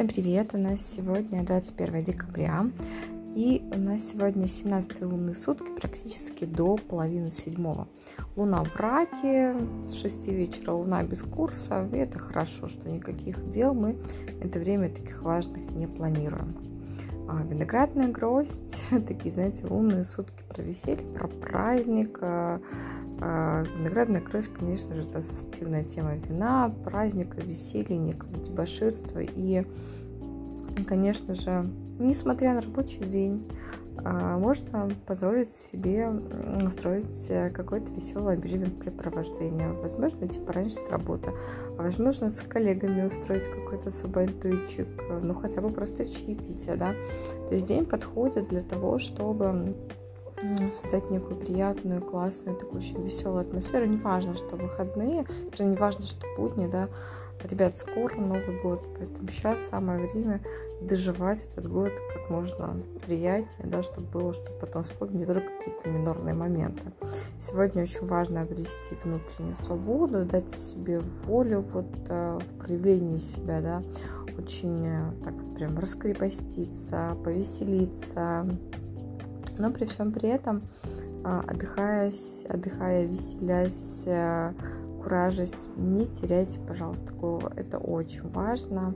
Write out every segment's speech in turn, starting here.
Всем привет! У нас сегодня 21 декабря, и у нас сегодня 17 лунные сутки, практически до половины седьмого. Луна в раке с 6 вечера, луна без курса, и это хорошо, что никаких дел мы это время таких важных не планируем. А виноградная гроздь, такие, знаете, лунные сутки про веселье, про праздник, а, Виноградная гроздь, конечно же, это ассоциативная тема вина, праздника, веселья, некого дебоширства. И, конечно же, несмотря на рабочий день, а, можно позволить себе устроить э, какое-то веселое времяпрепровождение. Возможно, идти пораньше с работы, а возможно, с коллегами устроить какой-то сабантуйчик, ну, хотя бы просто чаепитие, да. То есть день подходит для того, чтобы создать некую приятную, классную, такую очень веселую атмосферу. Не важно, что выходные, не важно, что будни, да. Ребят, скоро Новый год, поэтому сейчас самое время доживать этот год как можно приятнее, да, чтобы было, чтобы потом вспомнить не только какие-то минорные моменты. Сегодня очень важно обрести внутреннюю свободу, дать себе волю вот э, в проявлении себя, да, очень э, так вот прям раскрепоститься, повеселиться, но при всем при этом а, отдыхая, отдыхая, веселясь, э, куражись, не теряйте, пожалуйста, голову. Это очень важно.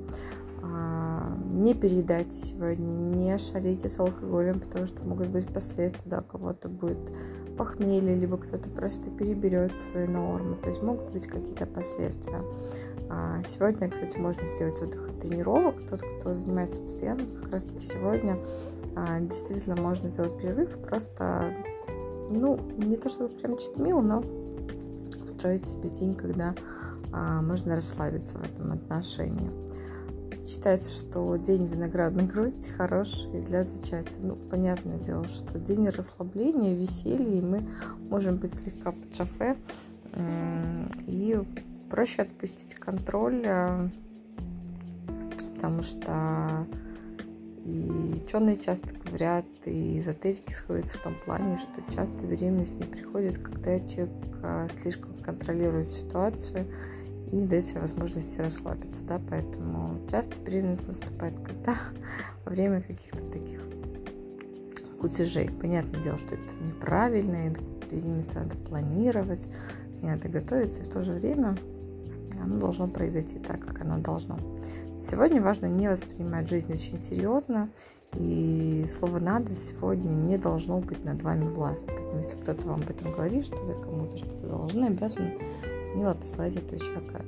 А, не переедайте сегодня, не шалите с алкоголем, потому что могут быть последствия, да, кого-то будет похмелье, либо кто-то просто переберет свои нормы, то есть могут быть какие-то последствия. А, сегодня, кстати, можно сделать отдых от тренировок. Тот, кто занимается постоянно, как раз таки сегодня действительно можно сделать перерыв, просто, ну, не то чтобы прям читмил, но устроить себе день, когда а, можно расслабиться в этом отношении. Считается, что день виноградной грозди хороший для зачатия. Ну, понятное дело, что день расслабления, веселья, и мы можем быть слегка под шофе, и проще отпустить контроль, э, потому что и ученые часто говорят, и эзотерики сходятся в том плане, что часто беременность не приходит, когда человек а, слишком контролирует ситуацию и не дает себе возможности расслабиться, да, поэтому часто беременность наступает когда во время каких-то таких кутежей. Понятное дело, что это неправильно, и беременность надо планировать, не надо готовиться, и в то же время оно должно произойти так, как оно должно. Сегодня важно не воспринимать жизнь очень серьезно, и слово «надо» сегодня не должно быть над вами властным. Поэтому если кто-то вам об этом говорит, что вы кому-то что-то должны, обязаны смело послать этого человека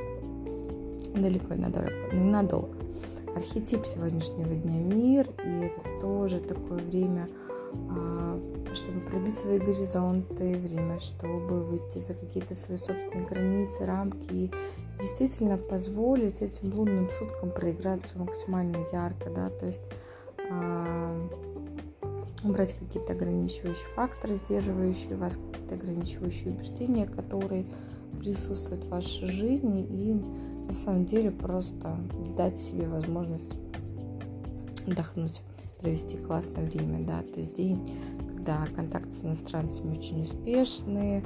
далеко и надолго. ненадолго. Архетип сегодняшнего дня – мир, и это тоже такое время чтобы пробить свои горизонты, время, чтобы выйти за какие-то свои собственные границы, рамки и действительно позволить этим лунным суткам проиграться максимально ярко, да, то есть э, убрать какие-то ограничивающие факторы, сдерживающие вас, какие-то ограничивающие убеждения, которые присутствуют в вашей жизни и на самом деле просто дать себе возможность отдохнуть, провести классное время, да, то есть день да, контакты с иностранцами очень успешные.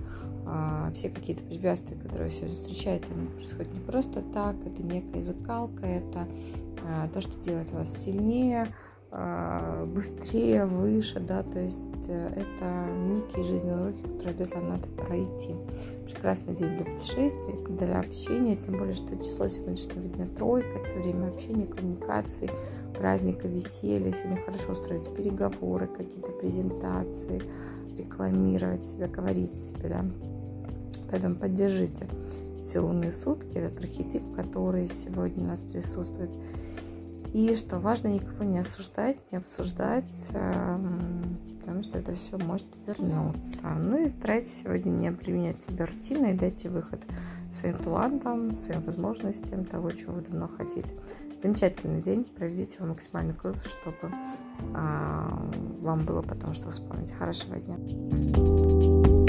А, все какие-то препятствия, которые сегодня встречаются, они происходят не просто так. Это некая закалка, это а, то, что делает вас сильнее, быстрее, выше, да, то есть э, это некие жизненные уроки, которые обязательно надо пройти. Прекрасный день для путешествий, для общения, тем более, что число сегодняшнего дня тройка, это время общения, коммуникации, праздника, веселья. Сегодня хорошо устроить переговоры, какие-то презентации, рекламировать себя, говорить себе, да. Поэтому поддержите все сутки, этот архетип, который сегодня у нас присутствует. И что важно, никого не осуждать, не обсуждать, эм, потому что это все может вернуться. Ну и старайтесь сегодня не обременять себя рутиной, дайте выход своим талантам, своим возможностям, того, чего вы давно хотите. Замечательный день, проведите его максимально круто, чтобы а, вам было потом что вспомнить. Хорошего дня!